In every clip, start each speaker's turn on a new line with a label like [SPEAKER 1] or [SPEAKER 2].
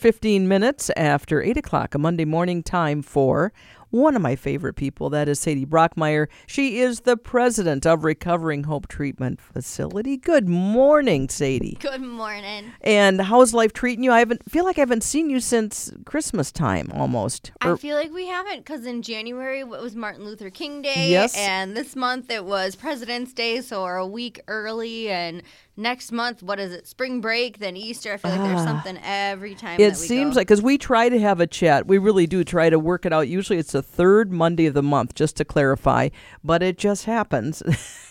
[SPEAKER 1] 15 minutes after 8 o'clock, a Monday morning time for one of my favorite people. That is Sadie Broekemeier. She is the president of Recovering Hope Treatment Facility. Good morning, Sadie.
[SPEAKER 2] Good morning.
[SPEAKER 1] And how's life treating you? I haven't feel like I haven't seen you since Christmas time almost.
[SPEAKER 2] I feel like we haven't because in January it was Martin Luther King Day.
[SPEAKER 1] Yes.
[SPEAKER 2] And this month it was President's Day, so we're a week early. And next month, what is it? Spring break, then Easter. I feel like there's ah. something every time.
[SPEAKER 1] It seems
[SPEAKER 2] go.
[SPEAKER 1] like because we try to have a chat, we really do try to work it out. Usually it's the third Monday of the month, just to clarify, but it just happens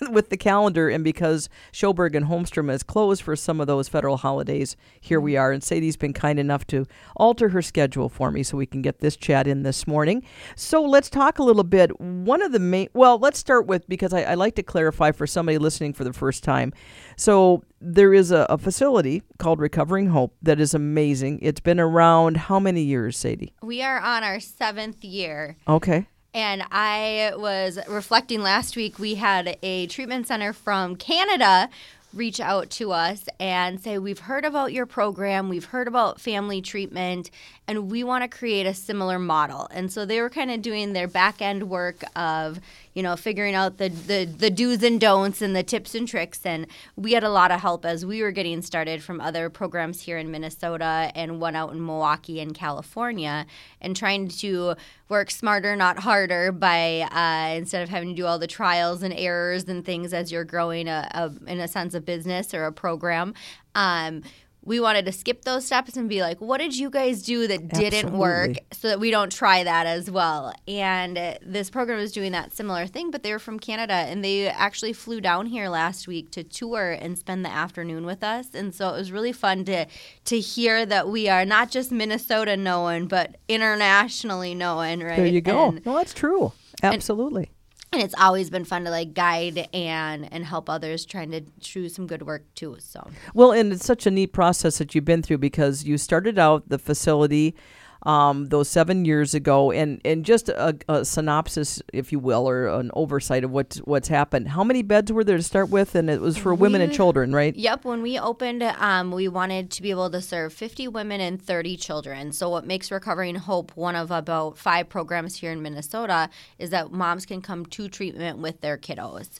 [SPEAKER 1] with the calendar. And because Schoberg and Holmstrom is closed for some of those federal holidays, here we are. And Sadie's been kind enough to alter her schedule for me so we can get this chat in this morning. So let's talk a little bit. One of the main, well, let's start with because I, I like to clarify for somebody listening for the first time. So there is a, a facility called Recovering Hope that is amazing. It's been around how many years, Sadie?
[SPEAKER 2] we are on our seventh year.
[SPEAKER 1] Okay.
[SPEAKER 2] And I was reflecting last week, we had a treatment center from Canada reach out to us and say, We've heard about your program, we've heard about family treatment, and we want to create a similar model. And so they were kind of doing their back end work of, you know, figuring out the, the, the do's and don'ts and the tips and tricks. And we had a lot of help as we were getting started from other programs here in Minnesota and one out in Milwaukee and California, and trying to work smarter, not harder, by uh, instead of having to do all the trials and errors and things as you're growing a, a in a sense of business or a program. Um, we wanted to skip those steps and be like, what did you guys do that didn't work so that we don't try that as well? And this program is doing that similar thing, but they were from Canada and they actually flew down here last week to tour and spend the afternoon with us. And so it was really fun to to hear that we are not just Minnesota known, but internationally known, right?
[SPEAKER 1] There you go.
[SPEAKER 2] And,
[SPEAKER 1] no, that's true. Absolutely.
[SPEAKER 2] And it's always been fun to like guide and and help others trying to do some good work too. So
[SPEAKER 1] Well, and it's such a neat process that you've been through because you started out the facility um, those seven years ago, and, and just a, a synopsis, if you will, or an oversight of what's what's happened. How many beds were there to start with? And it was for women and children, right?
[SPEAKER 2] Yep, when we opened, um, we wanted to be able to serve 50 women and 30 children. So, what makes Recovering Hope one of about five programs here in Minnesota is that moms can come to treatment with their kiddos.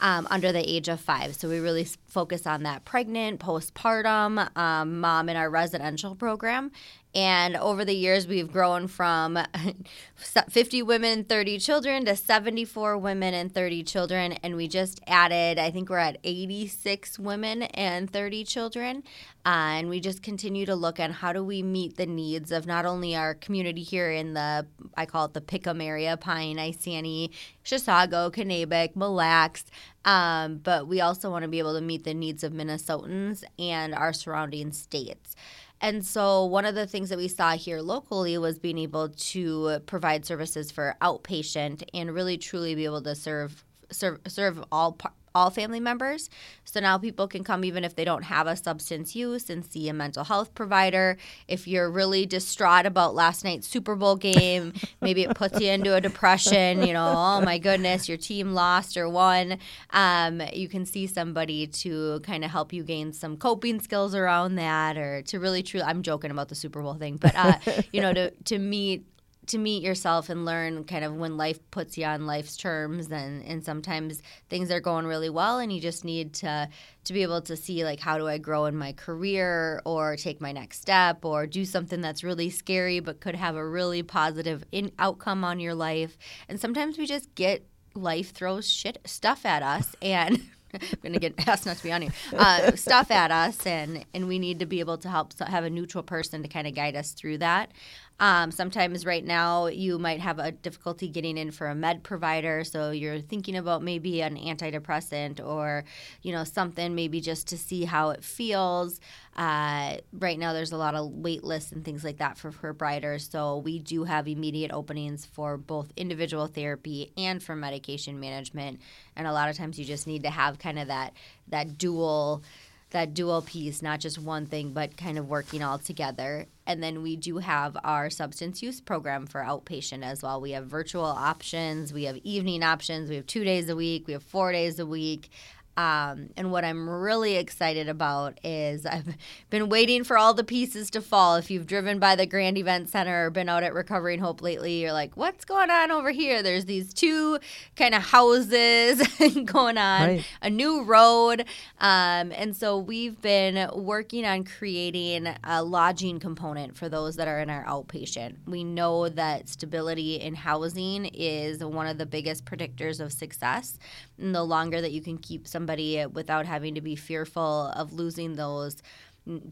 [SPEAKER 2] Um, under the age of five. So we really focus on that pregnant, postpartum um, mom in our residential program. And over the years, we've grown from 50 women, 30 children to 74 women and 30 children. And we just added, I think we're at 86 women and 30 children. Uh, and we just continue to look at how do we meet the needs of not only our community here in the, I call it the Pickham area, Pine, Isanti, Chisago, Kanabec, Mille Lacs, um, but we also want to be able to meet the needs of Minnesotans and our surrounding states. And so, one of the things that we saw here locally was being able to provide services for outpatient and really truly be able to serve serve, serve all all family members. So now people can come even if they don't have a substance use and see a mental health provider. If you're really distraught about last night's Super Bowl game, maybe it puts you into a depression, you know, oh my goodness, your team lost or won. Um, you can see somebody to kind of help you gain some coping skills around that or to really truly I'm joking about the Super Bowl thing, but uh, you know, to to meet to meet yourself and learn kind of when life puts you on life's terms and and sometimes things are going really well and you just need to to be able to see like how do I grow in my career or take my next step or do something that's really scary but could have a really positive in outcome on your life. And sometimes we just get life throws shit stuff at us and I'm gonna get asked not to be on here. Uh, stuff at us, and and we need to be able to help have a neutral person to kind of guide us through that. Um, sometimes right now you might have a difficulty getting in for a med provider, so you're thinking about maybe an antidepressant or you know something maybe just to see how it feels. Uh, right now there's a lot of wait lists and things like that for providers, so we do have immediate openings for both individual therapy and for medication management. And a lot of times you just need to have kind of that that dual that dual piece, not just one thing, but kind of working all together. And then we do have our substance use program for outpatient as well. We have virtual options, we have evening options, we have two days a week, we have four days a week. Um, and what I'm really excited about is I've been waiting for all the pieces to fall. If you've driven by the Grand Event Center or been out at Recovering Hope lately, you're like, what's going on over here? There's these two kind of houses going on, right. a new road. Um, and so we've been working on creating a lodging component for those that are in our outpatient. We know that stability in housing is one of the biggest predictors of success. And the longer that you can keep somebody without having to be fearful of losing those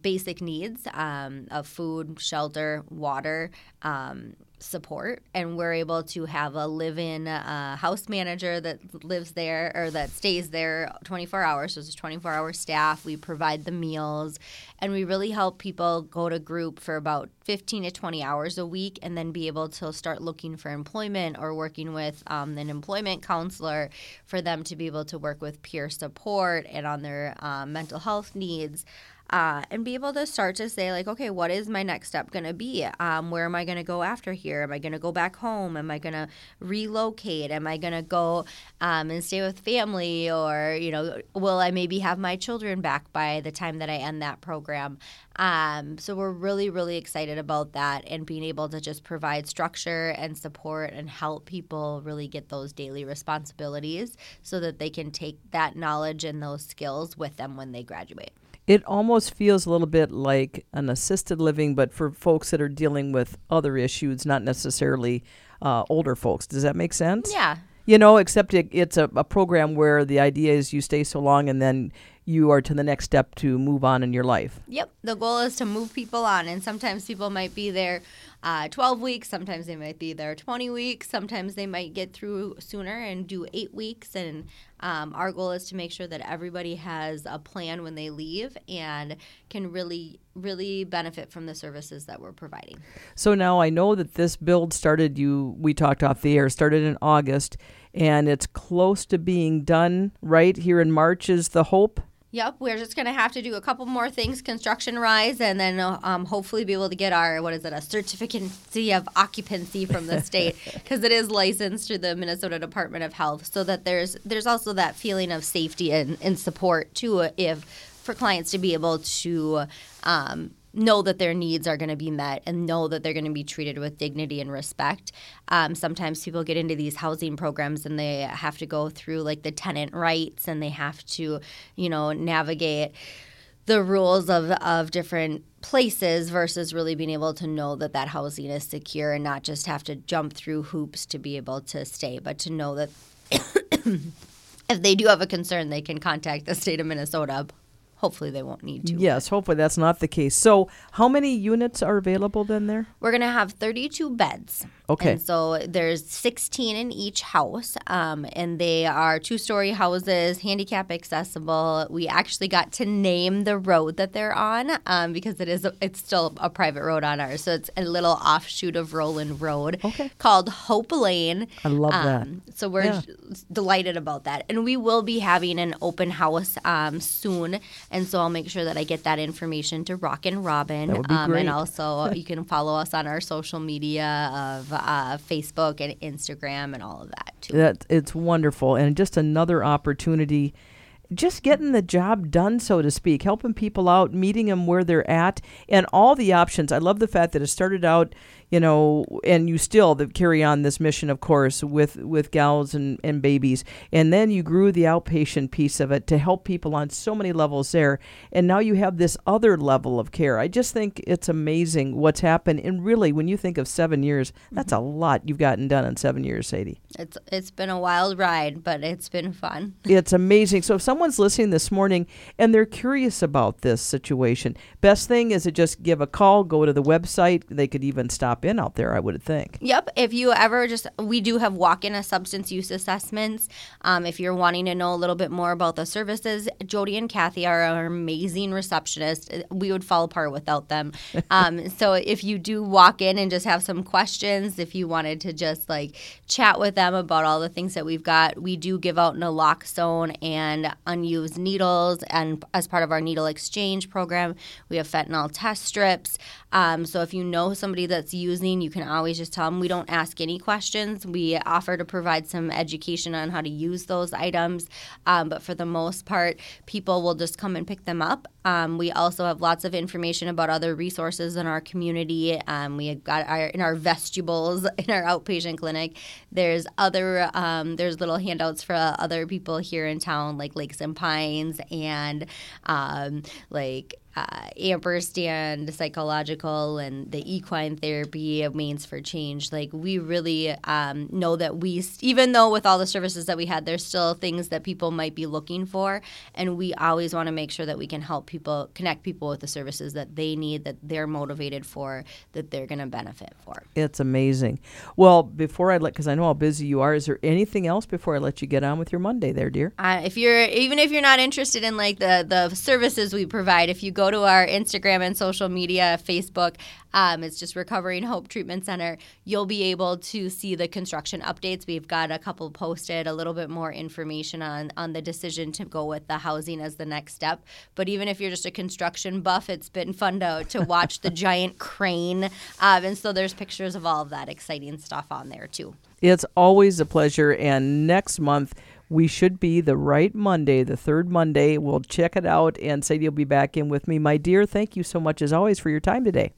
[SPEAKER 2] basic needs um, of food, shelter, water, um, support and we're able to have a live-in uh, house manager that lives there or that stays there 24 hours. So it's 24 hour staff. We provide the meals and we really help people go to group for about 15 to 20 hours a week and then be able to start looking for employment or working with um, an employment counselor for them to be able to work with peer support and on their um, mental health needs uh, and be able to start to say like okay what is my next step going to be? Um, where am i going to go after here? Am i going to go back home? Am i going to relocate? Am i going to go um, and stay with family? Or you know will i maybe have my children back by the time that i end that program? Um, so we're really really excited about that and being able to just provide structure and support and help people really get those daily responsibilities so that they can take that knowledge and those skills with them when they graduate
[SPEAKER 1] it almost feels a little bit like an assisted living, but for folks that are dealing with other issues, not necessarily uh, older folks. Does that make sense?
[SPEAKER 2] Yeah.
[SPEAKER 1] You know, except it, it's a, a program where the idea is you stay so long and then you are to the next step to move on in your life.
[SPEAKER 2] Yep. The goal is to move people on. And sometimes people might be there uh, 12 weeks, sometimes they might be there 20 weeks, sometimes they might get through sooner and do eight weeks. And um, our goal is to make sure that everybody has a plan when they leave and can really, really benefit from the services that we're providing.
[SPEAKER 1] So now I know that this build started, you, we talked off the air, started in August and it's close to being done, right? Here in March is the hope.
[SPEAKER 2] Yep, we're just going to have to do a couple more things construction rise and then um, hopefully be able to get our, what is it, a certificate of occupancy from the state because it is licensed through the Minnesota Department of Health. So that there's there's also that feeling of safety and, and support too if for clients to be able to um, know that their needs are going to be met and know that they're going to be treated with dignity and respect. Um, sometimes people get into these housing programs and they have to go through like the tenant rights and they have to, you know, navigate the rules of, of different places versus really being able to know that that housing is secure and not just have to jump through hoops to be able to stay, but to know that if they do have a concern, they can contact the state of Minnesota hopefully they won't need to.
[SPEAKER 1] Yes, hopefully that's not the case. So, how many units are available then there?
[SPEAKER 2] We're going to have 32 beds.
[SPEAKER 1] Okay.
[SPEAKER 2] And so there's 16 in each house, um, and they are two-story houses, handicap accessible. We actually got to name the road that they're on um, because it is a, it's still a private road on ours, so it's a little offshoot of Roland Road
[SPEAKER 1] okay.
[SPEAKER 2] called Hope Lane.
[SPEAKER 1] I love um,
[SPEAKER 2] that. So we're yeah. delighted about that, and we will be having an open house um, soon, and so I'll make sure that I get that information to Rock and Robin,
[SPEAKER 1] that would be
[SPEAKER 2] um,
[SPEAKER 1] great.
[SPEAKER 2] and also you can follow us on our social media of uh, Facebook and Instagram and all of that too.
[SPEAKER 1] That it's wonderful and just another opportunity just getting the job done, so to speak, helping people out, meeting them where they're at, and all the options. I love the fact that it started out you know, and you still carry on this mission, of course, with with gals and, and babies, and then you grew the outpatient piece of it to help people on so many levels there, and now you have this other level of care. I just think it's amazing what's happened, and really, when you think of seven years, that's mm-hmm. a lot you've gotten done in seven years, Sadie.
[SPEAKER 2] It's it's been a wild ride, but it's been fun.
[SPEAKER 1] it's amazing. So if someone's listening this morning and they're curious about this situation, best thing is to just give a call, go to the website. They could even stop in out there, I would think.
[SPEAKER 2] Yep. If you ever just, we do have walk in substance use assessments. Um, if you're wanting to know a little bit more about the services, Jody and Kathy are our amazing receptionists. We would fall apart without them. Um, so if you do walk in and just have some questions, if you wanted to just like chat with them about all the things that we've got, we do give out naloxone and unused needles. And as part of our needle exchange program, we have fentanyl test strips. Um, so if you know somebody that's used using, you can always just tell them. We don't ask any questions. We offer to provide some education on how to use those items. Um, but for the most part, people will just come and pick them up. Um, we also have lots of information about other resources in our community. Um, we got our in our vestibules in our outpatient clinic. There's other um, there's little handouts for uh, other people here in town, like Lakes and Pines, and um, like uh, ampersand psychological and the equine therapy of means for change like we really um, know that we even though with all the services that we had there's still things that people might be looking for and we always want to make sure that we can help people connect people with the services that they need that they're motivated for that they're going to benefit for.
[SPEAKER 1] It's amazing. Well before i let because i know how busy you are is there anything else before i let you get on with your monday there dear?
[SPEAKER 2] Uh, if you're even if you're not interested in like the the services we provide if you go to our Instagram and social media, Facebook, um, it's just Recovering Hope Treatment Center. You'll be able to see the construction updates. We've got a couple posted, a little bit more information on on the decision to go with the housing as the next step. But even if you're just a construction buff, it's been fun to to watch the giant crane, um, and so there's pictures of all of that exciting stuff on there too.
[SPEAKER 1] It's always a pleasure, and next month we should be the right Monday, the third Monday. We'll check it out and say you'll be back in with me. My dear, thank you so much as always for your time today.